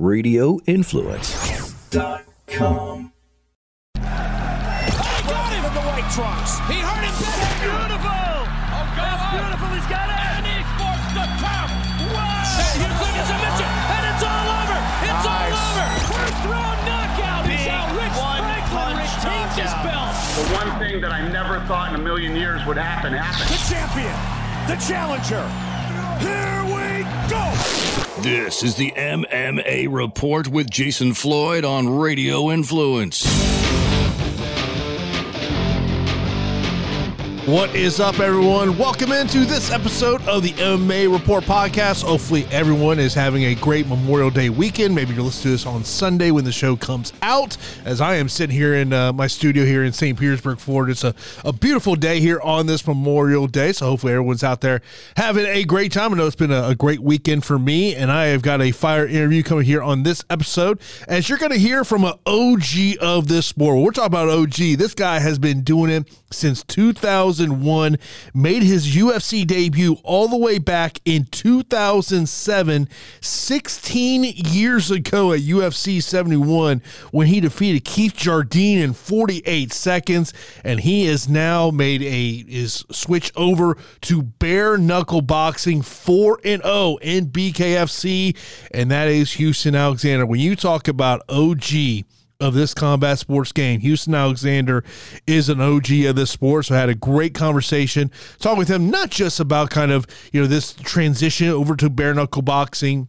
radioinfluence.com. Got him in the white trunks. He hurt him. That's beautiful. Oh, God. That's beautiful. He's got it. And he forced the count. Wow. Here's Lucas a Mitchell, and it's all over. It's all over. First round knockout. Big is how Rich Franklin retains his belt. The one thing that I never thought in a million years would happen happened. The champion, the challenger. Here we go. This is the MMA Report with Jason Floyd on Radio Influence. What is up, everyone? Welcome into this episode of the MMA Report podcast. Hopefully, everyone is having a great Memorial Day weekend. Maybe you're listening to this on Sunday when the show comes out. As I am sitting here in uh, my studio here in St. Petersburg, Florida, it's a, a beautiful day here on this Memorial Day. So, hopefully, everyone's out there having a great time. I know it's been a, a great weekend for me, and I have got a fire interview coming here on this episode. As you're going to hear from an OG of this sport, we're talking about OG. This guy has been doing it since 2001, made his UFC debut all the way back in 2007, 16 years ago at UFC 71 when he defeated Keith Jardine in 48 seconds and he has now made a is switch over to bare knuckle boxing 4 and 0 in BKFC and that is Houston Alexander. When you talk about OG of this combat sports game. Houston Alexander is an OG of this sport, so I had a great conversation talking with him, not just about kind of you know this transition over to bare knuckle boxing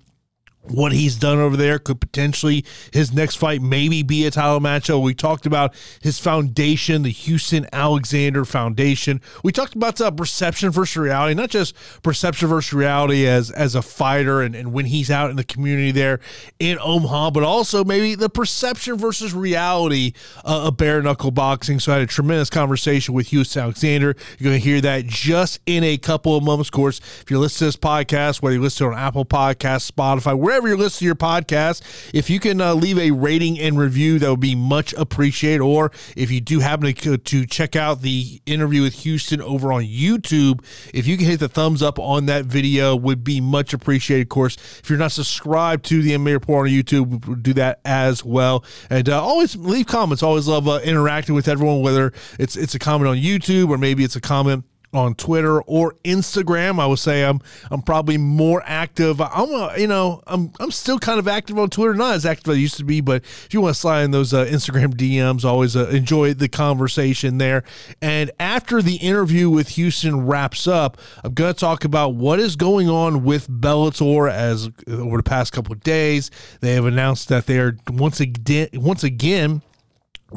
what he's done over there could potentially his next fight maybe be a title matchup. We talked about his foundation, the Houston Alexander Foundation. We talked about uh, perception versus reality, not just perception versus reality as as a fighter and, and when he's out in the community there in Omaha, but also maybe the perception versus reality uh, of bare knuckle boxing. So I had a tremendous conversation with Houston Alexander. You're going to hear that just in a couple of moments. Of course, if you're listening to this podcast, whether you listen on Apple Podcasts, Spotify, wherever you're listening to your podcast, if you can uh, leave a rating and review, that would be much appreciated. Or if you do happen to, to check out the interview with Houston over on YouTube, if you can hit the thumbs up on that video, would be much appreciated. Of course, if you're not subscribed to the MMA Report on YouTube, do that as well. And uh, always leave comments. Always love uh, interacting with everyone, whether it's it's a comment on YouTube or maybe it's a comment on Twitter or Instagram. I would say I'm I'm probably more active. I'm a, you know I'm I'm still kind of active on Twitter, not as active as I used to be, but if you want to slide in those uh, Instagram DMs, always uh, enjoy the conversation there. And after the interview with Houston wraps up, I'm going to talk about what is going on with Bellator as over the past couple of days. They have announced that they are once again once again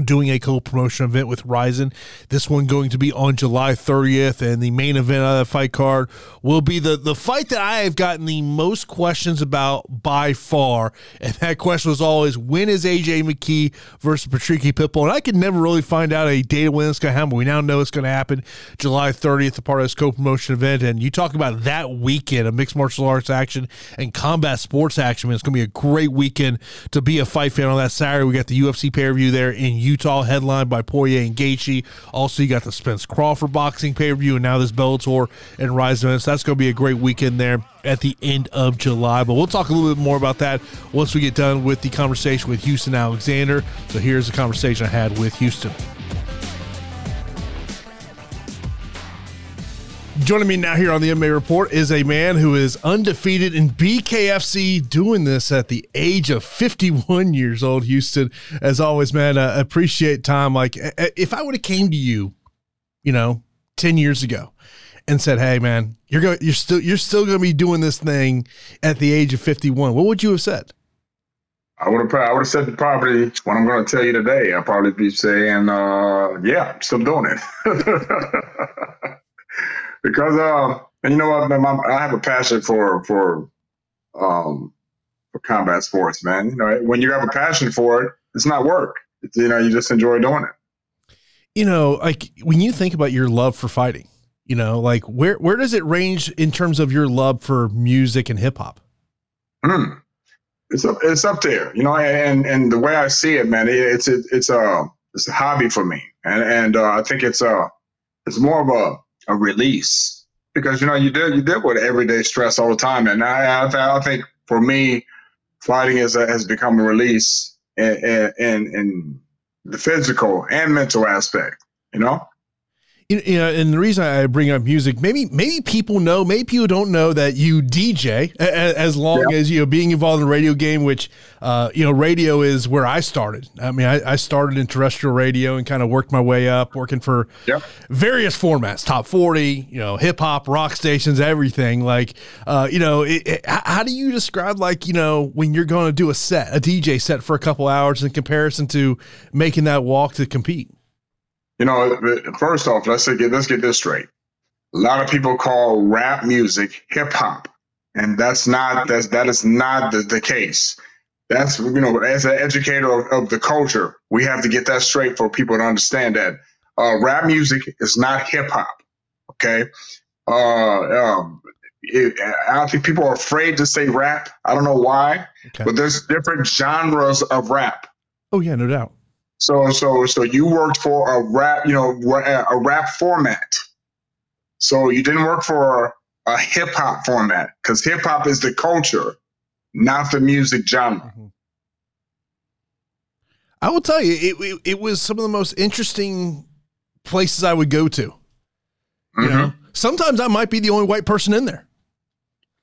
doing a co-promotion event with Rizin. This one going to be on July 30th, and the main event of the fight card will be the the fight that I have gotten the most questions about by far. And that question was always when is AJ McKee versus Patricky Pitbull? And I could never really find out a date when it's going to happen. But we now know it's going to happen July 30th, a part of this co-promotion event. And you talk about that weekend of mixed martial arts action and combat sports action. Man, it's going to be a great weekend to be a fight fan on that Saturday. We got the UFC pay-per-view there in Utah, headlined by Poirier and Gaethje. Also, you got the Spence Crawford boxing pay per view, and now this Bellator and Rise events. That's going to be a great weekend there at the end of July. But we'll talk a little bit more about that once we get done with the conversation with Houston Alexander. So here's the conversation I had with Houston. Joining me now here on the MMA Report is a man who is undefeated in BKFC, doing this at the age of 51 years old. Houston, as always, man, uh, appreciate time. Like, if I would have came to you, you know, 10 years ago, and said, "Hey, man, you're going, you're still, you're still going to be doing this thing at the age of 51," what would you have said? I would have, I would have said probably what I'm going to tell you today. I'd probably be saying, uh, "Yeah, I'm still doing it." because uh, and you know what, man, I have a passion for for um for combat sports, man. You know, when you have a passion for it, it's not work. It's, you know, you just enjoy doing it. You know, like when you think about your love for fighting, you know, like where where does it range in terms of your love for music and hip hop? Mm. It's up, it's up there, you know, and and the way I see it, man, it, it's it, it's a it's a hobby for me, and and uh, I think it's a it's more of a a release because you know you deal you deal with everyday stress all the time, and I I, I think for me, fighting has, has become a release in, in, in the physical and mental aspect, you know? You know, and the reason I bring up music, maybe maybe people know, maybe people don't know that you DJ as long yeah. as you know being involved in the radio game, which uh, you know, radio is where I started. I mean, I, I started in terrestrial radio and kind of worked my way up, working for yeah. various formats, top forty, you know, hip hop, rock stations, everything. Like, uh, you know, it, it, how do you describe like you know when you're going to do a set, a DJ set for a couple hours in comparison to making that walk to compete? You know, first off, let's get let's get this straight. A lot of people call rap music hip hop, and that's not that's that is not the, the case. That's you know, as an educator of, of the culture, we have to get that straight for people to understand that uh, rap music is not hip hop. Okay, uh, um, it, I don't think people are afraid to say rap. I don't know why, okay. but there's different genres of rap. Oh yeah, no doubt. So so so you worked for a rap, you know, a rap format. So you didn't work for a hip hop format because hip hop is the culture, not the music genre. Mm-hmm. I will tell you, it, it, it was some of the most interesting places I would go to. Mm-hmm. You know, sometimes I might be the only white person in there.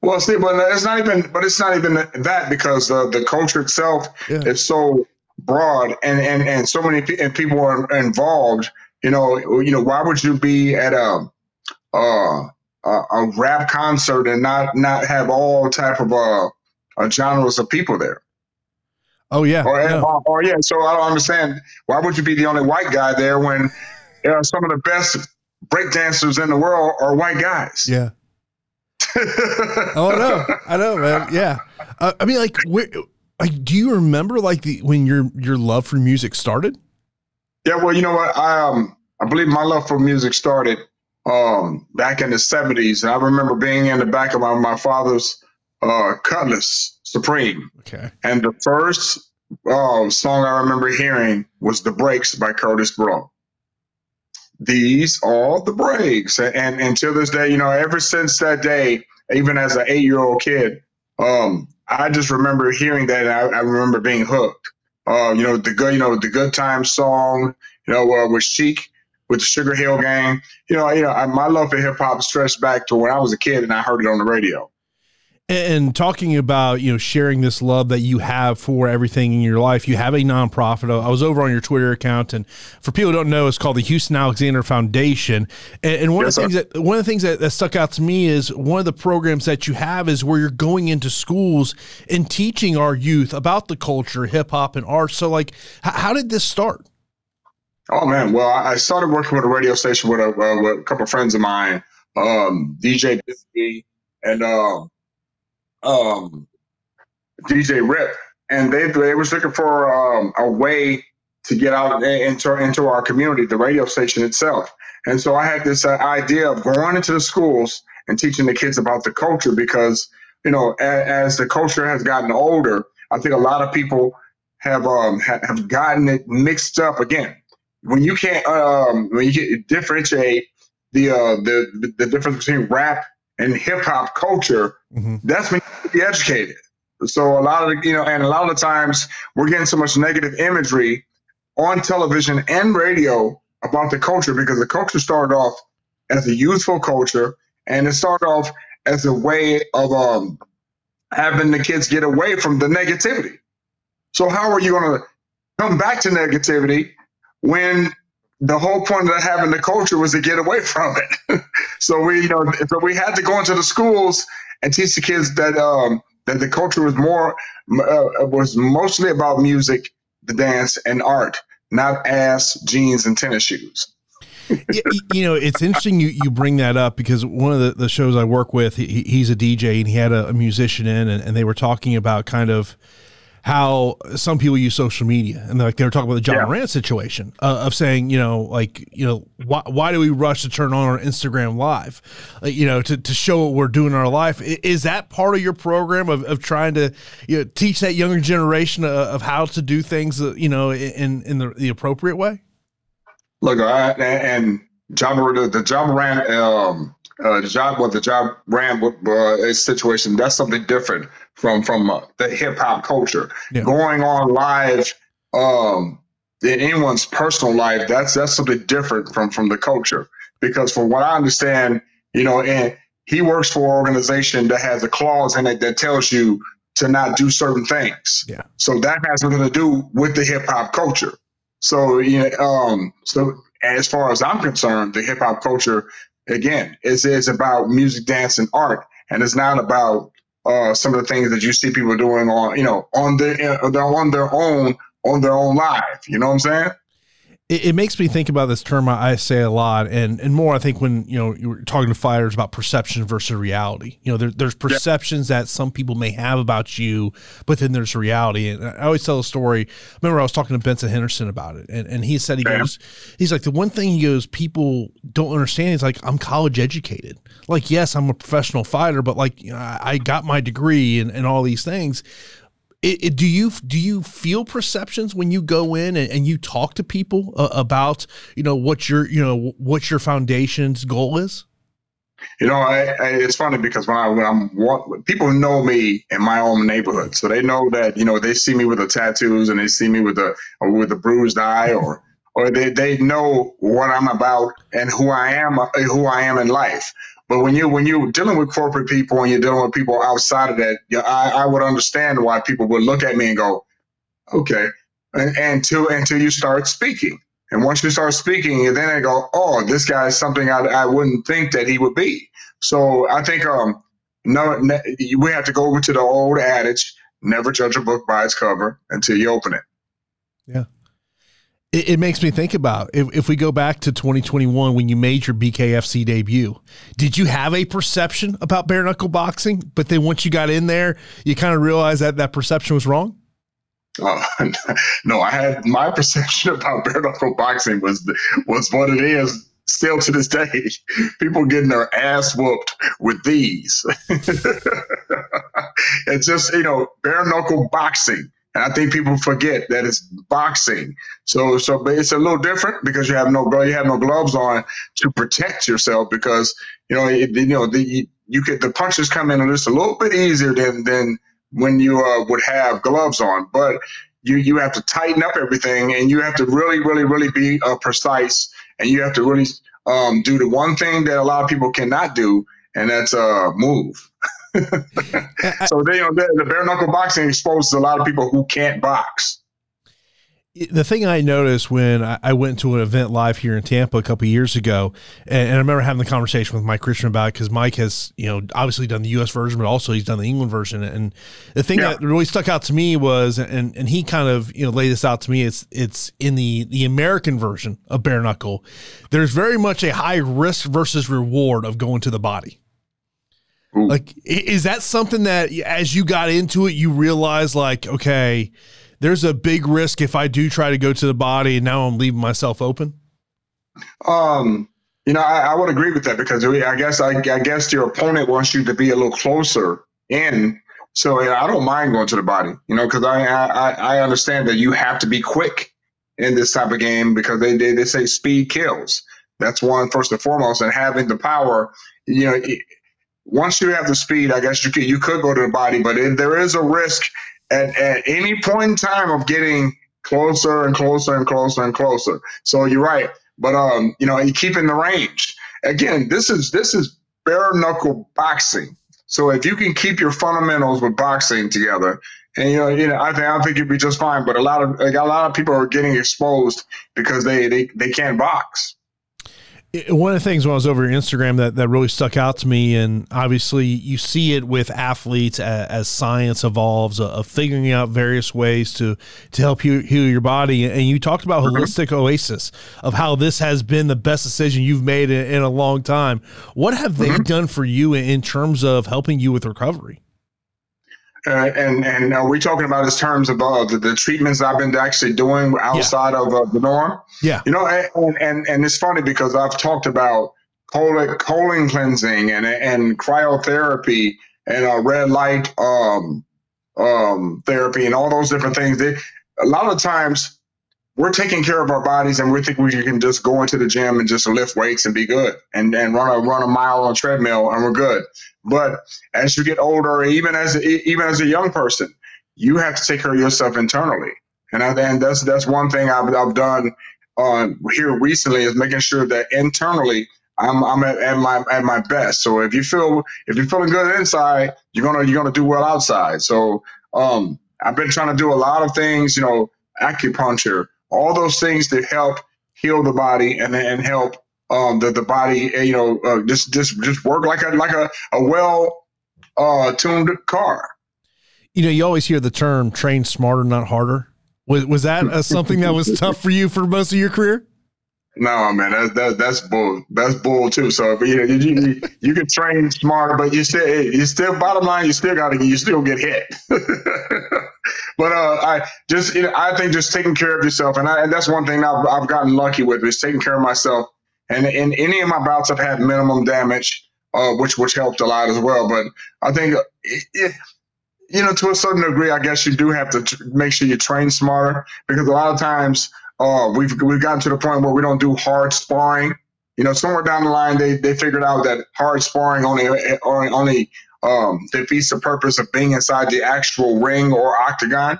Well, see, but it's not even, but it's not even that because uh, the culture itself yeah. is so broad and and and so many and people are involved you know you know why would you be at a uh, a, a rap concert and not not have all type of uh, uh genres of people there? Oh yeah or, yeah. Or, or, yeah so i don't understand. Why would you be the only white guy there when you know, some of the best break dancers in the world are white guys? Yeah. Oh no i know man. Yeah. Uh, i mean like where like, do you remember like the when your your love for music started? Yeah, well, you know what? I um I believe my love for music started um back in the seventies. And I remember being in the back of my, my father's uh Cutlass Supreme. Okay. And the first uh, song I remember hearing was The Breaks by Kurtis Blow. These are the breaks. And, and and to this day, you know, ever since that day, even as an eight year old kid, um, I just remember hearing that. I, I, remember being hooked. Uh, you know, the good, you know, the good time song, you know, uh, with Chic, with the Sugar Hill Gang. You know, you know, I, my love for hip hop stretched back to when I was a kid and I heard it on the radio and talking about you know sharing this love that you have for everything in your life you have a nonprofit. I was over on your twitter account and for people who don't know it's called the houston alexander foundation. And, one yes, of the things that one of the things that, that stuck out to me is one of the programs that you have is where you're going into schools and teaching our youth about the culture hip-hop and art so like h- how did this start? Oh man. Well i started working with a radio station with a, uh, with a couple of friends of mine um, dj Bisbee and um, um, DJ Rip, and they they was looking for um, a way to get out into into our community, the radio station itself. And so I had this uh, idea of going into the schools and teaching the kids about the culture because you know as, as the culture has gotten older, I think a lot of people have um, ha- have gotten it mixed up again. When you can't um, when you differentiate the uh, the the difference between rap and hip hop culture, mm-hmm. that's when you be educated. So a lot of the, you know, and a lot of the times we're getting so much negative imagery on television and radio about the culture because the culture started off as a youthful culture and it started off as a way of um, having the kids get away from the negativity. So how are you going to come back to negativity when the whole point of having the culture was to get away from it. so we, you know, so we had to go into the schools and teach the kids that um, that the culture was more uh, was mostly about music, the dance, and art, not ass, jeans, and tennis shoes. you, you know, it's interesting you, you bring that up because one of the, the shows I work with, he, he's a DJ and he had a, a musician in, and, and they were talking about kind of how some people use social media and like they were talking about the Ja yeah. Morant situation uh, of saying, you know, like, you know, why, why do we rush to turn on our Instagram live, like, you know, to, to show what we're doing in our life? Is that part of your program of, of trying to you know, teach that younger generation of, of how to do things, uh, you know, in, in the, the appropriate way? Look, I, and John, the, the Ja Morant um, uh, the job, what the job ran uh, situation, that's something different from from uh, the hip hop culture. Yeah. Going on live um, in anyone's personal life, that's that's something different from from the culture. Because from what I understand, you know, and he works for an organization that has a clause in it that tells you to not do certain things. Yeah. So that has nothing to do with the hip hop culture. So you know, um, so as far as I'm concerned, the hip hop culture again is is about music, dance, and art, and it's not about uh, some of the things that you see people doing on you know on their on their own on their own live. You know what I'm saying? It, it, makes me think about this term I, say a lot, and and more. I think when you know you're talking to fighters about perception versus reality. You know, there, there's perceptions that some people may have about you, but then there's reality. And I always tell a story. Remember, I was talking to Benson Henderson about it, and, and he said he goes, he's like the one thing he goes people don't understand. He's like I'm college educated. Like yes, I'm a professional fighter, but like you know, I, I got my degree and, and all these things it, it, do you do you feel perceptions when you go in and, and you talk to people uh, about you know what your you know what your foundation's goal is? You know, I, I, it's funny because when I when I'm people know me in my own neighborhood, so they know that you know they see me with the tattoos and they see me with a with a bruised eye or or they, they know what I'm about and who I am who I am in life. But when you when you're dealing with corporate people and you're dealing with people outside of that, you I, I would understand why people would look at me and go, okay, and, until until you start speaking. And once you start speaking, then they go, oh, this guy is something I, I wouldn't think that he would be. So I think um, no, we have to go over to the old adage: never judge a book by its cover until you open it. Yeah it, it, makes me think about if, if we go back to 2021 when you made your BKFC debut, did you have a perception about bare knuckle boxing? But then once you got in there, you kind of realized that that perception was wrong? Uh, no, I had my perception about bare knuckle boxing was was what it is still to this day. People getting their ass whooped with these. it's just you know bare knuckle boxing and I think people forget that it's boxing. So, so it's a little different because you have no you have no gloves on to protect yourself because you know it, you know the you could the punches come in just a little bit easier than than when you uh, would have gloves on, but you you have to tighten up everything and you have to really really really be uh, precise and you have to really um, do the one thing that a lot of people cannot do and that's uh move. so they, you know, the, the bare knuckle boxing exposes a lot of people who can't box. The thing I noticed when I went to an event live here in Tampa a couple years ago, and, I remember having the conversation with Mike Christian about it because Mike has, you know, obviously done the U.S. version, but also he's done the England version. And the thing yeah. that really stuck out to me was, and and he kind of you know laid this out to me. It's it's in the the American version of bare knuckle. There's very much a high risk versus reward of going to the body. Ooh. Like, is that something that as you got into it, you realize, like, okay, there's a big risk if I do try to go to the body and now I'm leaving myself open? Um, you know, I, I would agree with that because I guess I, I, guess your opponent wants you to be a little closer in. So yeah, I don't mind going to the body, you know, because I, I I understand that you have to be quick in this type of game because they they, they say speed kills. That's one first and foremost, and having the power, you know once you have the speed, I guess you could you could go to the body, but if there is a risk at, at any point in time of getting closer and closer and closer and closer. So you're right, but um, you know, you keep in the range. Again, this is this is bare knuckle boxing. So if you can keep your fundamentals with boxing together, and you know, you know, I think I think you'd be just fine. But a lot of like, a lot of people are getting exposed because they they they can't box one of the things when I was over your Instagram that, that really stuck out to me, and obviously you see it with athletes as, as science evolves uh, of figuring out various ways to to help you heal your body. And you talked about mm-hmm. holistic oasis of how this has been the best decision you've made in, in a long time. What have mm-hmm. they done for you in terms of helping you with recovery? Uh, and and are we talking about in terms of uh, the, the treatments I've been actually doing outside yeah. of uh, the norm? Yeah. You know, and, and and it's funny because I've talked about colon, colon cleansing and and cryotherapy and uh, red light um, um, therapy and all those different things. They, a lot of times, we're taking care of our bodies and we think we can just go into the gym and just lift weights and be good and, and run a run a mile on a treadmill and we're good. But as you get older, even as a, even as a young person, you have to take care of yourself internally. And I, and that's that's one thing I've, I've done uh, here recently is making sure that internally I'm I'm at, at, my at my best. So if you feel if you're feeling good inside, you're gonna you're gonna do well outside. So um, I've been trying to do a lot of things, you know, acupuncture, all those things that help heal the body and and help um, the the body, you know, uh, just just just work like a like a a well uh, tuned car. You know, you always hear the term "train smarter, not harder." Was was that uh, something that was tough for you for most of your career? No, man, that's that, that's bull. That's bull too. So, you you, you, can train smarter, but you still, you still, bottom line, you still got to, you still get hit. but uh, I just, you know, I think just taking care of yourself, and, I, and that's one thing I've, I've gotten lucky with is taking care of myself. And in any of my bouts, I've had minimum damage, uh, which which helped a lot as well. But I think, it, it, you know, to a certain degree, I guess you do have to make sure you train smarter because a lot of times uh, we've we've gotten to the point where we don't do hard sparring. You know, somewhere down the line, they, they figured out that hard sparring only only um, defeats the purpose of being inside the actual ring or octagon.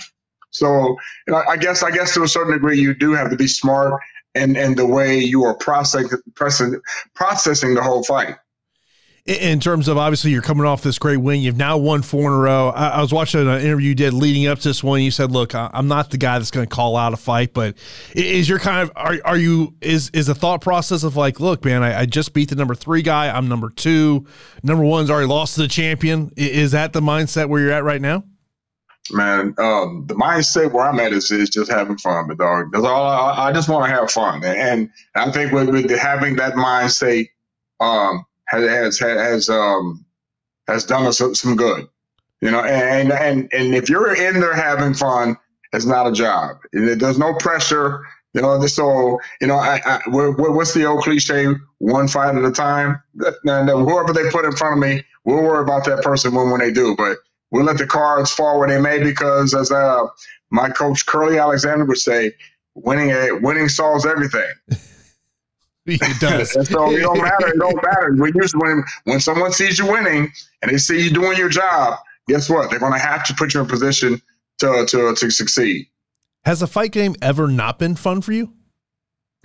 So, you know, I guess I guess to a certain degree, you do have to be smart and in the way you are processing processing the whole fight in terms of obviously you're coming off this great win. You've now won four in a row. I, I was watching an interview you did leading up to this one. You said, "Look, I, am not the guy that's going to call out a fight, but is your kind of are are you is is the thought process of like, look, man, I, I just beat the number three guy. I'm number two. Number one's already lost to the champion. Is that the mindset where you're at right now? Man, um, the mindset where I'm at is, is just having fun, but dog. That's all. I, I just want to have fun, and, and I think with, with having that mindset, um, has has um has done us some good. You know, and and and if you're in there having fun, it's not a job. There's no pressure. You know, so you know, I, I what's the old cliche? One fight at a time. And whoever they put in front of me, we'll worry about that person when when they do. But we'll let the cards fall where they may, because as uh, my coach Curly Alexander would say, winning a winning solves everything. It does. so it don't matter. It don't matter. When you when when someone sees you winning and they see you doing your job, guess what? They're going to have to put you in position to to to succeed. Has a fight game ever not been fun for you?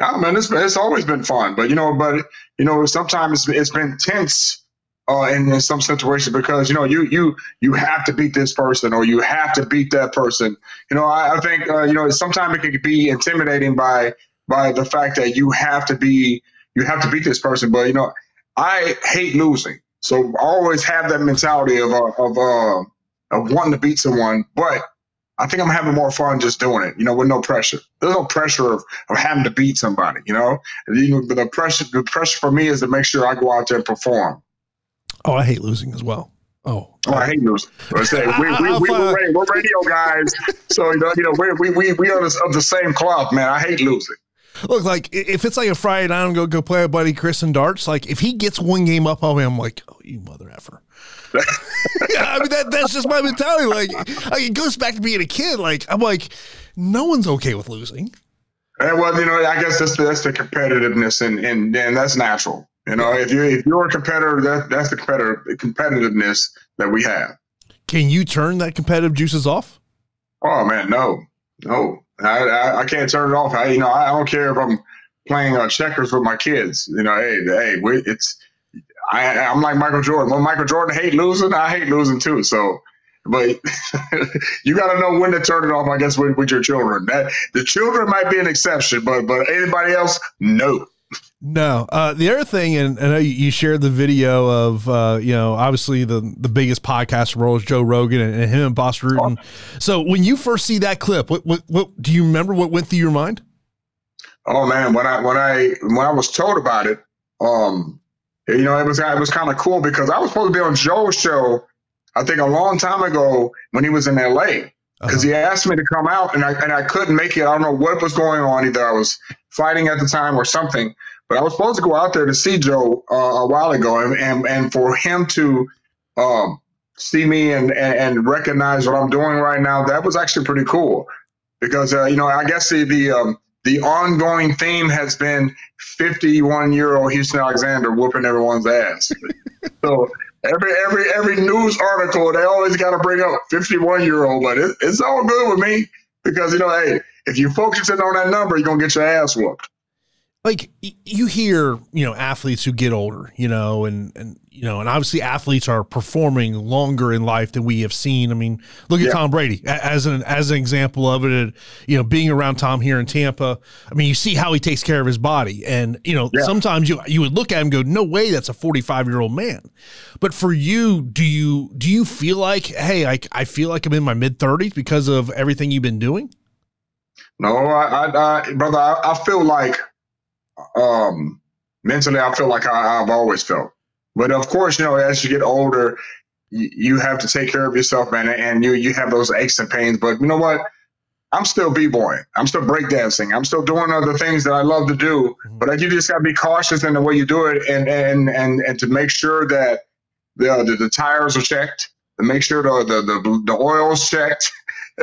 Oh man, it's it's always been fun, but you know, but you know, sometimes it's, it's been tense uh, in, in some situations because you know you you you have to beat this person or you have to beat that person. You know, I, I think uh, you know sometimes it can be intimidating by by the fact that you have to be you have to beat this person. But you know, I hate losing, so I always have that mentality of uh, of uh, of wanting to beat someone. But I think I'm having more fun just doing it, you know, with no pressure. There's no pressure of, of having to beat somebody, you know. You know, the pressure the pressure for me is to make sure I go out there and perform. Oh, I hate losing as well. Oh, oh I hate losing. I say we, we, we, we're, radio, we're radio guys, so you know, you know, we we we we are of the same club, man. I hate losing. Look, like if it's like a Friday night, I'm go go play a buddy Chris and darts. Like if he gets one game up on me, I'm like, oh, you mother effer. yeah, I mean that that's just my mentality. Like, like it goes back to being a kid. Like I'm like, no one's okay with losing. And well, you know, I guess that's the, that's the competitiveness, and and and that's natural. You know, if you if you're a competitor, that that's the competitor competitiveness that we have. Can you turn that competitive juices off? Oh man, no, no. I, I, I can't turn it off. I, you know, I don't care if I'm playing uh, checkers with my kids. You know, hey, hey, we, it's I, I'm like Michael Jordan. When Michael Jordan hate losing, I hate losing too. So, but you got to know when to turn it off. I guess with, with your children. That the children might be an exception, but but anybody else, no. No. Uh, the other thing, and I know you shared the video of, uh, you know, obviously the the biggest podcast in the world is Joe Rogan and, and him and Rutten. Oh. So when you first see that clip, what, what, what do you remember? What went through your mind? Oh man, when I when I when I was told about it, um, you know, it was it was kind of cool because I was supposed to be on Joe's show, I think a long time ago when he was in L.A. Because uh-huh. he asked me to come out and I and I couldn't make it. I don't know what was going on. Either I was fighting at the time or something. But I was supposed to go out there to see Joe uh, a while ago, and, and, and for him to um, see me and, and, and recognize what I'm doing right now, that was actually pretty cool. because uh, you know I guess the the um, the ongoing theme has been 51 year old Houston Alexander whooping everyone's ass. so every every every news article they always got to bring up 51 year old, but it, it's all good with me because you know, hey, if you focus in on that number, you're gonna get your ass whooped. Like you hear, you know, athletes who get older, you know, and and you know, and obviously athletes are performing longer in life than we have seen. I mean, look at yeah. Tom Brady as an as an example of it. You know, being around Tom here in Tampa, I mean, you see how he takes care of his body, and you know, yeah. sometimes you you would look at him go, "No way, that's a forty five year old man." But for you, do you do you feel like, hey, I I feel like I'm in my mid thirties because of everything you've been doing? No, I, I, I brother, I, I feel like um, mentally, I feel like I, have always felt. But of course, you know, as you get older, you, you have to take care of yourself, man, and you you have those aches and pains. But you know what? I'm still b-boying. I'm still breakdancing. I'm still doing other things that I love to do. Mm-hmm. But you just got to be cautious in the way you do it, and and and and to make sure that the the, the tires are checked, to make sure the the the, the oil's checked.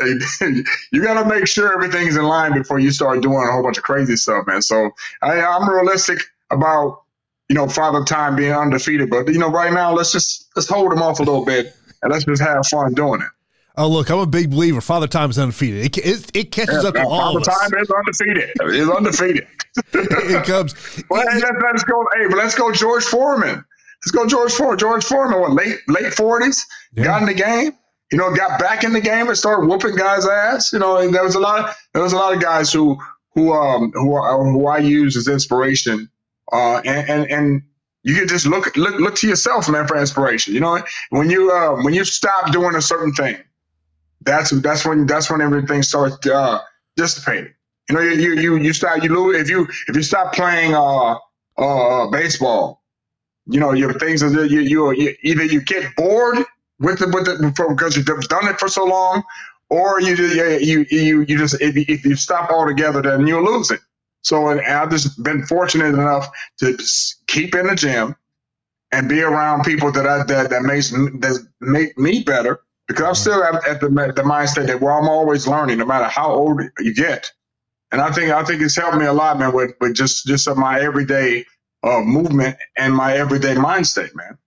you got to make sure everything's in line before you start doing a whole bunch of crazy stuff, man. So I, I'm realistic about you know Father Time being undefeated, but you know right now let's just let's hold him off a little bit and let's just have fun doing it. Oh look, I'm a big believer. Father Time is undefeated. It, it, it catches yeah, up to all Father of us. Time is undefeated. Is undefeated. it comes. well, hey, let's, let's go. Hey, but let's go George Foreman. Let's go George Foreman. George Foreman, what late late forties, yeah. got in the game you know, got back in the game and started whooping guys' ass. You know, there was a lot of there was a lot of guys who who um who who I use as inspiration. Uh, and and and you can just look look look to yourself, man, for inspiration. You know, when you uh, when you stop doing a certain thing, that's that's when that's when everything starts uh, dissipating. You know, you you you, you stop you lose if you if you stop playing uh uh baseball. You know, your things are you, you you either you get bored with it with for, because you've done it for so long, or you you you you just if you, if you stop altogether, then you lose it. So and I've just been fortunate enough to keep in the gym and be around people that I, that that makes that make me better because I'm still at, at the the mindset that where I'm always learning, no matter how old you get. And I think I think it's helped me a lot, man, with, with just just my everyday uh, movement and my everyday mindset, man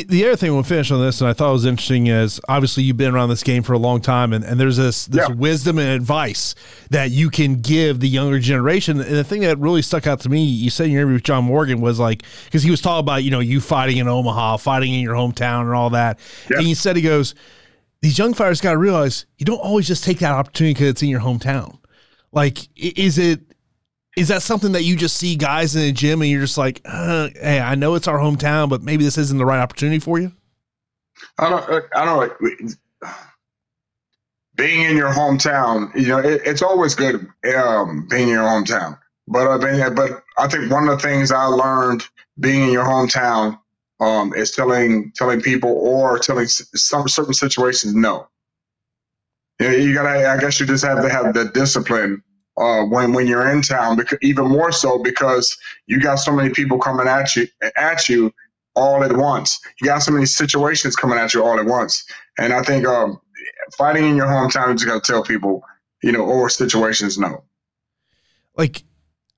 the other thing we'll finish on this, and I thought was interesting, is obviously you've been around this game for a long time, and, and there's this this yeah. wisdom and advice that you can give the younger generation. And the thing that really stuck out to me, you said in your interview with John Morgan, was like because he was talking about you know you fighting in Omaha, fighting in your hometown, and all that. Yeah. And he said he goes, these young fighters got to realize you don't always just take that opportunity because it's in your hometown. Like, is it is that something that you just see guys in the gym and you're just like, uh, hey, I know it's our hometown, but maybe this isn't the right opportunity for you? I don't. I don't. Being in your hometown, you know, it, it's always good um, being in your hometown. But I mean, but I think one of the things I learned being in your hometown um, is telling telling people or telling some certain situations no. You, you gotta. I guess you just have to have the discipline uh, when when you're in town, because, even more so because you got so many people coming at you at you all at once. You got so many situations coming at you all at once, and I think um, fighting in your hometown, you just got to tell people, you know, or situations no. Like,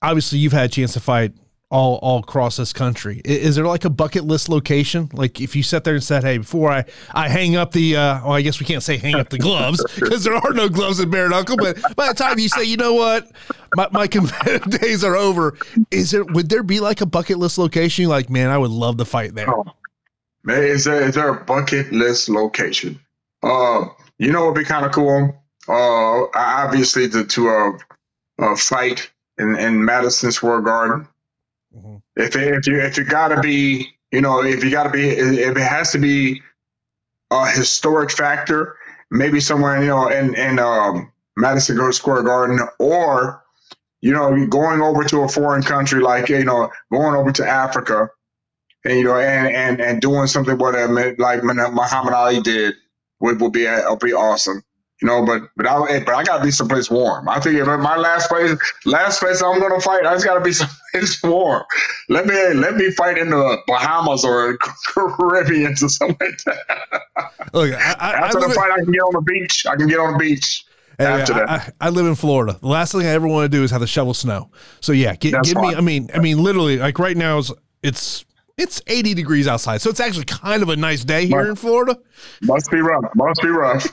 obviously, you've had a chance to fight all all across this country. Is there like a bucket list location? Like if you sat there and said, "Hey, before I I hang up the uh, well, I guess we can't say hang up the gloves because there are no gloves in bare knuckle." But by the time you say, "You know what, my, my competitive days are over," is there would there be like a bucket list location? You're like, man, I would love to fight there. Oh, man, is there is there a bucket list location? Uh, you know, it'd be kind of cool. Uh, obviously to to uh, uh fight in in Madison Square Garden. Mm-hmm. If if you if you gotta be, you know, if you gotta be, if it has to be a historic factor, maybe somewhere, you know, in in um, Madison Square Garden, or you know, going over to a foreign country like you know, going over to Africa, and you know, and and and doing something what like Muhammad Ali did would would be would be awesome. You know, but but I but I gotta be someplace warm. I think if my last place last place I'm gonna fight, I just gotta be someplace warm. Let me let me fight in the Bahamas or Caribbean or something like that. Look, I, I, After I the fight, I can get on the beach. I can get on the beach. after I, that. I, I live in Florida. The last thing I ever want to do is have to shovel snow. So yeah, get, give me. I mean, I mean, literally, like right now is it's it's 80 degrees outside, so it's actually kind of a nice day here Right. in Florida. Must be rough. Must be rough.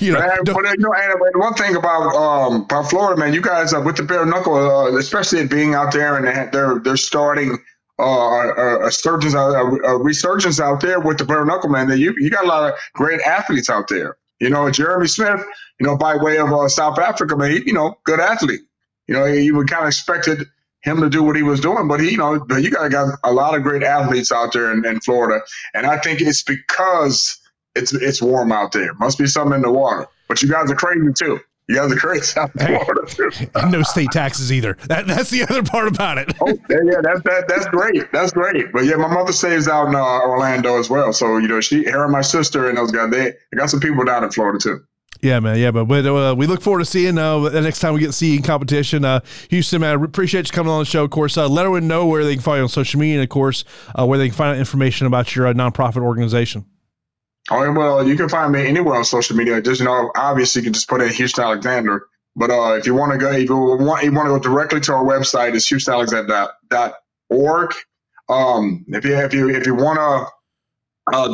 You know, don't- but, uh, you know, and uh, one thing about um about Florida, man, you guys uh, with the bare knuckle, uh, especially it being out there, and they're they're starting uh, a, a surgeons, a, a resurgence out there with the bare knuckle, man. That you you got a lot of great athletes out there. You know, Jeremy Smith, you know, by way of uh, South Africa, man, he, you know, good athlete. You know, you would kind of expected him to do what he was doing, but he, you know, but you got got a lot of great athletes out there in, in Florida, and I think it's because it's it's warm out there. Must be something in the water. But you guys are crazy too. You guys are crazy out in Hey. Florida too. and no state taxes either. That that's the other part about it. Oh, yeah, yeah, that's that, that's great. That's great. But yeah, my mother stays out in uh, Orlando as well. So you know, she, her, and my sister, and those guys, they, they got some people down in Florida too. Yeah, man. Yeah, but, but uh, we look forward to seeing uh, the next time we get to see in competition. Uh, Houston, man, appreciate you coming on the show. Of course, uh, let everyone know where they can find you on social media, and of course, uh, where they can find out information about your uh, nonprofit organization. Oh yeah, well, you can find me anywhere on social media. Just you know, obviously, you can just put in Houston Alexander. But if you want to go, if you want, you want to go directly to our website, it's HoustonAlexander.org. Um, if you if you if you want to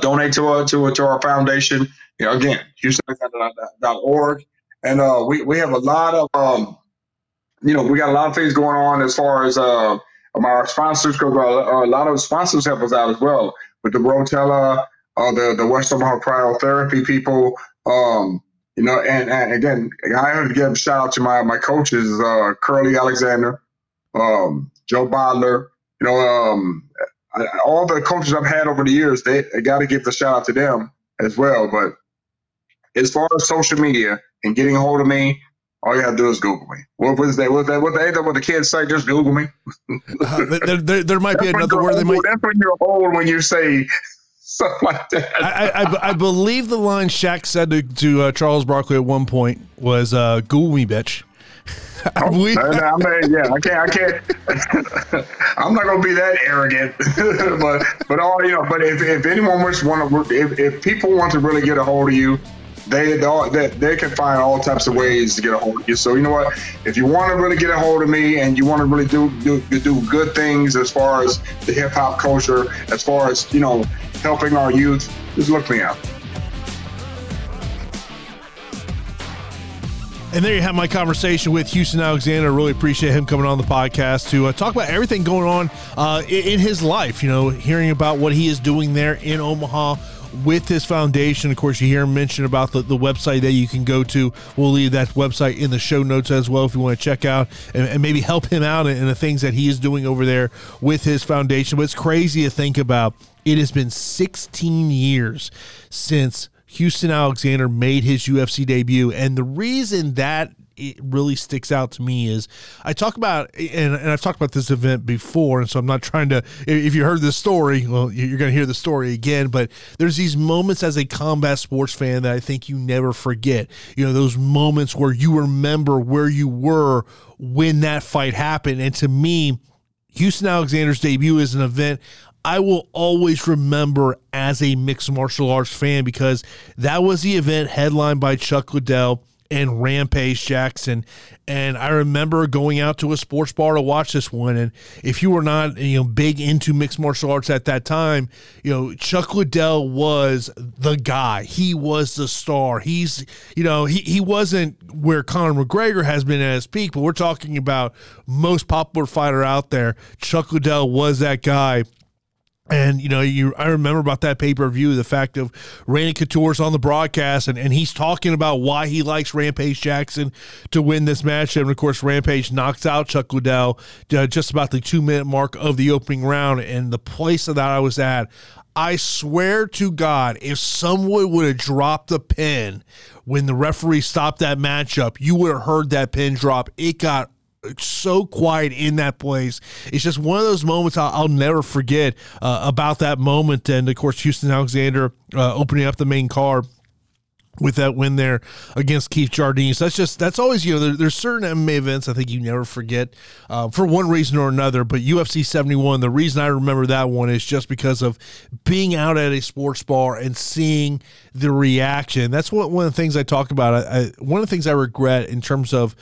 donate to a, to a, to our foundation, you know, again, HoustonAlexander.org, and uh, we we have a lot of um, you know, we got a lot of things going on as far as uh, our sponsors go. A lot of sponsors help us out as well with the Rotella uh, the the West Omaha cryotherapy people. Um, you know, and, and again, I have to give a shout out to my my coaches, uh, Curly Alexander, um, Joe Bodler. You know, um, I, all the coaches I've had over the years, they, got to give the shout out to them as well. But as far as social media and getting a hold of me, all you have to do is Google me. What was that? What that? What the, what the kids say? Just Google me. Uh, there, there, there might be That's when another you're word they might. old- That's when you're old when you say stuff like that. I, I, I believe the line Shaq said to, to uh, Charles Barkley at one point was uh, "Google me, bitch." I believe. No, no, I mean, yeah, I can't, I can't. I'm not gonna be that arrogant, but but all you know, but if, if anyone wants want to, if, if people want to really get a hold of you, they they, they can find all types of ways to get a hold of you. So you know what, if you want to really get a hold of me and you want to really do do do good things as far as the hip hop culture, as far as you know helping our youth, just look me up. And there you have my conversation with Houston Alexander. Really appreciate him coming on the podcast to uh, talk about everything going on uh, in, in his life. You know, hearing about what he is doing there in Omaha with his foundation. Of course, you hear him mention about the, the website that you can go to. We'll leave that website in the show notes as well if you want to check out and, and maybe help him out in, in the things that he is doing over there with his foundation. But it's crazy to think about. It has been 16 years since Houston Alexander made his UFC debut. And the reason that it really sticks out to me is I talk about, and, and I've talked about this event before, and so I'm not trying to, if you heard this story, well, you're going to hear the story again, but there's these moments as a combat sports fan that I think you never forget. You know, those moments where you remember where you were when that fight happened. And to me, Houston Alexander's debut is an event I will always remember as a mixed martial arts fan because that was the event headlined by Chuck Liddell and Rampage Jackson. And I remember going out to a sports bar to watch this one. And if you were not, you know, big into mixed martial arts at that time, you know, Chuck Liddell was the guy. He was the star. He's, you know, he, he wasn't where Conor McGregor has been at his peak, but we're talking about most popular fighter out there. Chuck Liddell was that guy. And you know, you I remember about that pay per view, the fact of Randy Couture's on the broadcast, and, and he's talking about why he likes Rampage Jackson to win this match, and of course, Rampage knocks out Chuck Liddell uh, just about the two minute mark of the opening round, and the place that I was at, I swear to God, if someone would have dropped the pin when the referee stopped that matchup, you would have heard that pin drop. It got so quiet in that place. It's just one of those moments I'll, I'll never forget uh, about that moment. And of course, Houston Alexander uh, opening up the main car with that win there against Keith Jardine. So that's just that's always you know there, there's certain MMA events I think you never forget uh, for one reason or another. But UFC 71, the reason I remember that one is just because of being out at a sports bar and seeing the reaction. That's what one of the things I talk about. I, I, one of the things I regret in terms of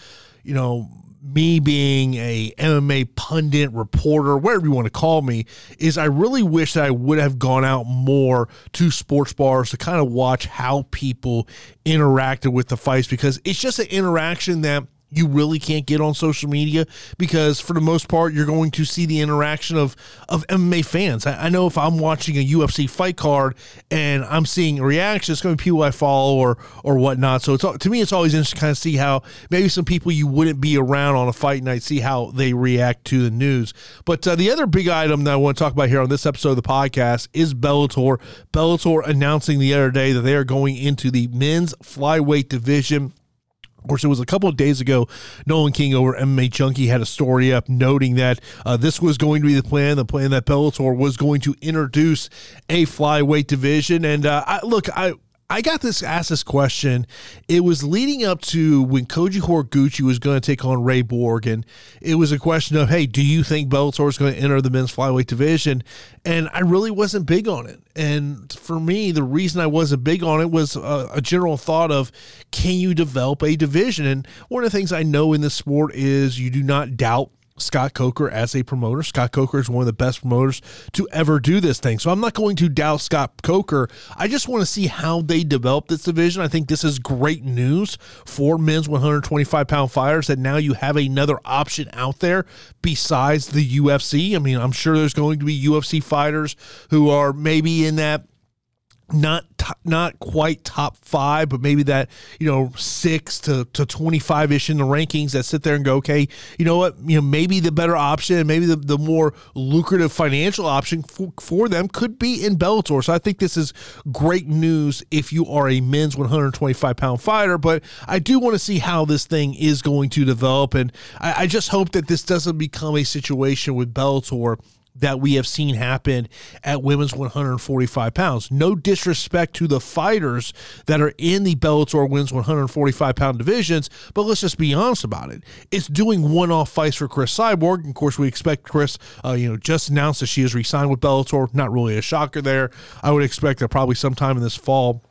you know me being a MMA pundit, reporter, whatever you want to call me, is I really wish that I would have gone out more to sports bars to kind of watch how people interacted with the fights because it's just an interaction that you really can't get on social media because for the most part you're going to see the interaction of of MMA fans. I, I know if I'm watching a UFC fight card and I'm seeing reactions, reaction, it's going to be people I follow or or whatnot. So it's to me it's always interesting to kind of see how maybe some people you wouldn't be around on a fight night see how they react to the news. But uh, the other big item that I want to talk about here on this episode of the podcast is Bellator. Bellator announcing the other day that they are going into the men's flyweight division of course, it was a couple of days ago. Nolan King over MMA Junkie had a story up noting that uh, this was going to be the plan. The plan that Bellator was going to introduce a flyweight division. And uh, I, look, I I got this asked this question. It was leading up to when Kyoji Horiguchi was going to take on Ray Borg, and it was a question of, hey, do you think Bellator is going to enter the men's flyweight division? And I really wasn't big on it. And for me, the reason I wasn't big on it was a, a general thought of, can you develop a division? And one of the things I know in this sport is you do not doubt Scott Coker as a promoter. Scott Coker is one of the best promoters to ever do this thing. So I'm not going to doubt Scott Coker. I just want to see how they develop this division. I think this is great news for men's 125 pound fighters that now you have another option out there besides the UFC. I mean, I'm sure there's going to be UFC fighters who are maybe in that not not quite top five, but maybe that you know six to to twenty five ish in the rankings that sit there and go, okay, you know what, you know maybe the better option, maybe the, the more lucrative financial option for, for them could be in Bellator. So I think this is great news if you are a men's one hundred twenty five pound fighter. But I do want to see how this thing is going to develop, and I, I just hope that this doesn't become a situation with Bellator that we have seen happen at women's 145 pounds. No disrespect to the fighters that are in the Bellator women's 145 pound divisions, but let's just be honest about it. It's doing one off fights for Cris Cyborg. Of course, we expect Cris, uh, you know, just announced that she has resigned with Bellator. Not really a shocker there. I would expect that probably sometime in this fall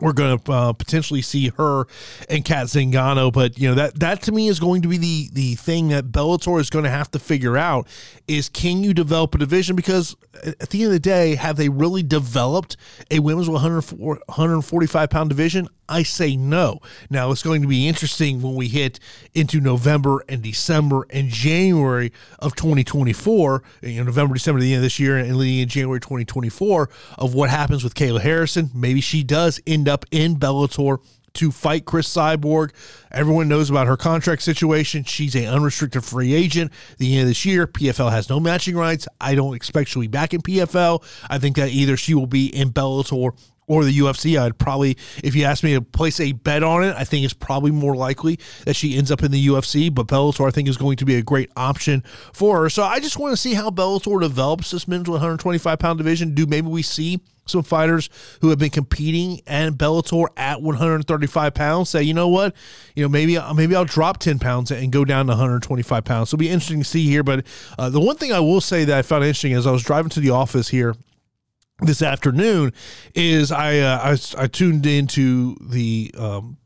we're going to uh, potentially see her and Cat Zingano, but you know that that to me is going to be the the thing that Bellator is going to have to figure out is can you develop a division because at the end of the day, have they really developed a women's 145 pound division? I say no. Now it's going to be interesting when we hit into November and December and January of 2024, you know, November, December, the end of this year, and leading in January 2024 of what happens with Kayla Harrison. Maybe she does end up in Bellator to fight Cris Cyborg. Everyone knows about her contract situation. She's a unrestricted free agent. the end of this year, PFL has no matching rights. I don't expect she'll be back in PFL. I think that either she will be in Bellator or the UFC, I'd probably, if you ask me to place a bet on it, I think it's probably more likely that she ends up in the UFC. But Bellator, I think, is going to be a great option for her. So I just want to see how Bellator develops this men's 125 pound division. Do maybe we see some fighters who have been competing and Bellator at 135 pounds say, you know what, you know maybe maybe I'll drop 10 pounds and go down to 125 pounds. So it'll be interesting to see here. But uh, the one thing I will say that I found interesting is I was driving to the office here this afternoon is I, uh, I, I tuned into the um,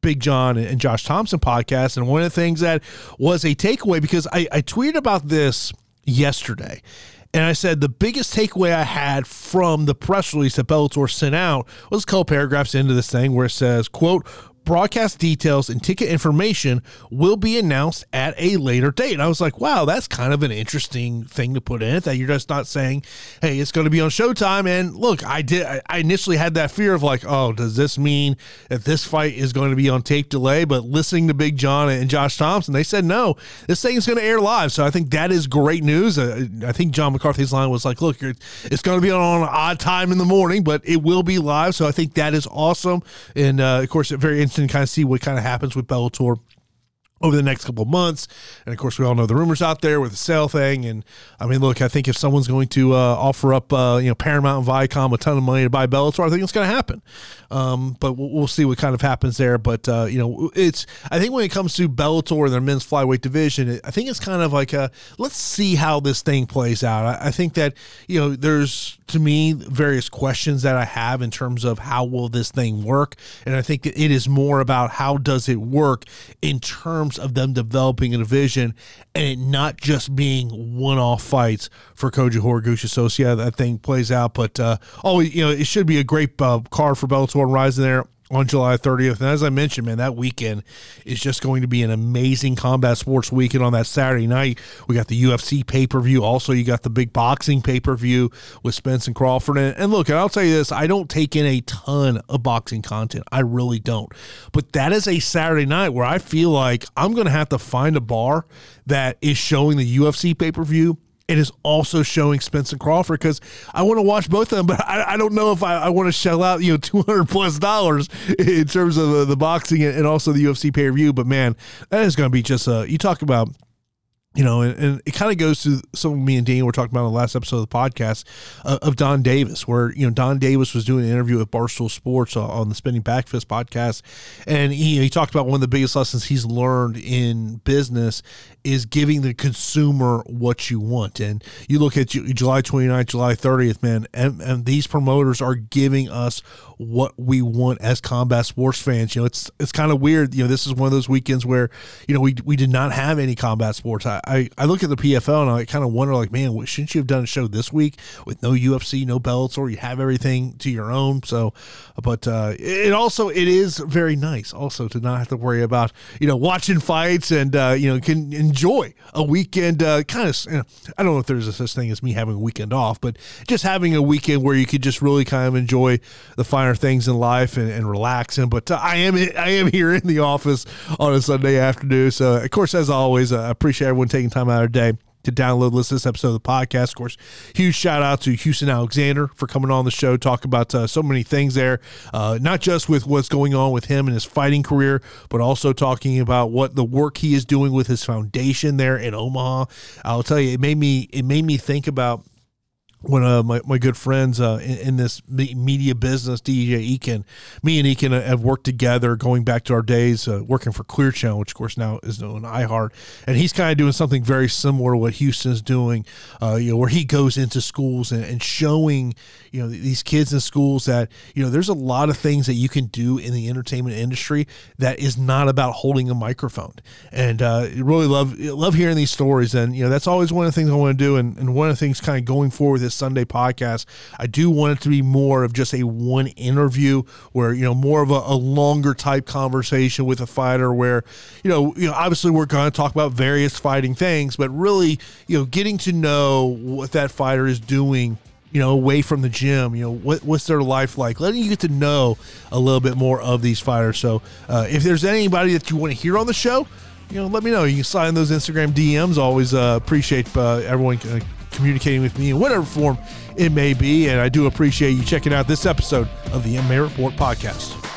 Big John and Josh Thomson podcast, and one of the things that was a takeaway because I, I tweeted about this yesterday. And I said the biggest takeaway I had from the press release that Bellator sent out was a couple paragraphs into this thing where it says, quote, broadcast details and ticket information will be announced at a later date. And I was like, wow, that's kind of an interesting thing to put in it that you're just not saying, hey, it's going to be on Showtime. And look, I did, I initially had that fear of like, oh, does this mean that this fight is going to be on tape delay? But listening to Big John and Josh Thomson, they said, no, this thing is going to air live. So I think that is great news. Uh, I think John McCarthy's line was like, look, it's going to be on an odd time in the morning, but it will be live. So I think that is awesome. And uh, of course, very interesting to kind of see what kind of happens with Bellator over the next couple of months. And of course, we all know the rumors out there with the sale thing. And I mean, look, I think if someone's going to uh, offer up, uh, you know, Paramount and Viacom a ton of money to buy Bellator, I think it's going to happen. Um, but we'll, we'll, see what kind of happens there. But uh, you know, it's I think when it comes to Bellator and their men's flyweight division, I think it's kind of like a let's see how this thing plays out. I, I think that you know, there's to me various questions that I have in terms of how will this thing work, and I think that it is more about how does it work in terms of them developing a division and it not just being one-off fights for Kyoji Horiguchi. So how that thing plays out. But uh, oh, you know, it should be a great uh, card for Bellator and Rizin there on July 30th. And as I mentioned, man, that weekend is just going to be an amazing combat sports weekend on that Saturday night. We got the UFC pay per view. Also, you got the big boxing pay per view with Spence and Crawford. And, and look, I'll tell you this I don't take in a ton of boxing content. I really don't. But that is a Saturday night where I feel like I'm going to have to find a bar that is showing the UFC pay per view it is also showing Spence and Crawford because I want to watch both of them, but I, I don't know if I, I, want to shell out you know two hundred plus dollars in terms of the, the boxing and, and also the UFC pay per view. But man, that is going to be just a you talk about you know, and, and it kind of goes to something me and Dean were talking about in the last episode of the podcast uh, of Don Davis, where you know Don Davis was doing an interview with Barstool Sports uh, on the Spinning Backfist podcast, and he he talked about one of the biggest lessons he's learned in business is giving the consumer what you want. And you look at July 29th, July 30th, man, and, and these promoters are giving us what we want as combat sports fans. You know, it's it's kind of weird. You know, this is one of those weekends where you know we we did not have any combat sports. I I, I look at the PFL and I kind of wonder, like, man, shouldn't you have done a show this week with no UFC, no belts, or you have everything to your own? So, but uh, it also it is very nice also to not have to worry about you know watching fights and uh, you know can enjoy a weekend. Uh, kind of, you know, I don't know if there's a such thing as me having a weekend off, but just having a weekend where you could just really kind of enjoy the finer things in life and, and relaxing. But uh, I am I am here in the office on a Sunday afternoon. So of course, as always, I appreciate everyone taking time out of their day to download listen to this episode of the podcast. Of course, huge shout out to Houston Alexander for coming on the show, talk about uh, so many things there, uh, not just with what's going on with him and his fighting career, but also talking about what the work he is doing with his foundation there in Omaha. I'll tell you, it made me it made me think about one of my, my good friends uh, in, in, this media business, DJ Eakin, me and Eakin have worked together going back to our days uh, working for Clear Channel, which of course now is known iHeart. And he's kind of doing something very similar to what Houston's doing, uh, you know, where he goes into schools and, and, showing, you know, these kids in schools that, you know, there's a lot of things that you can do in the entertainment industry that is not about holding a microphone. And uh, really love love hearing these stories. And, you know, that's always one of the things I want to do. And, and one of the things kind of going forward this Sunday podcast. I do want it to be more of just a one interview where, you know, more of a, a longer type conversation with a fighter where, you know, you know, obviously we're going to talk about various fighting things, but really, you know, getting to know what that fighter is doing you know, away from the gym, you know, what, what's their life like? Letting you get to know a little bit more of these fighters. So, uh, if there's anybody that you want to hear on the show, you know, let me know. You can sign those Instagram DMs. Always uh, appreciate uh, everyone uh, communicating with me in whatever form it may be. And I do appreciate you checking out this episode of the MMA Report podcast.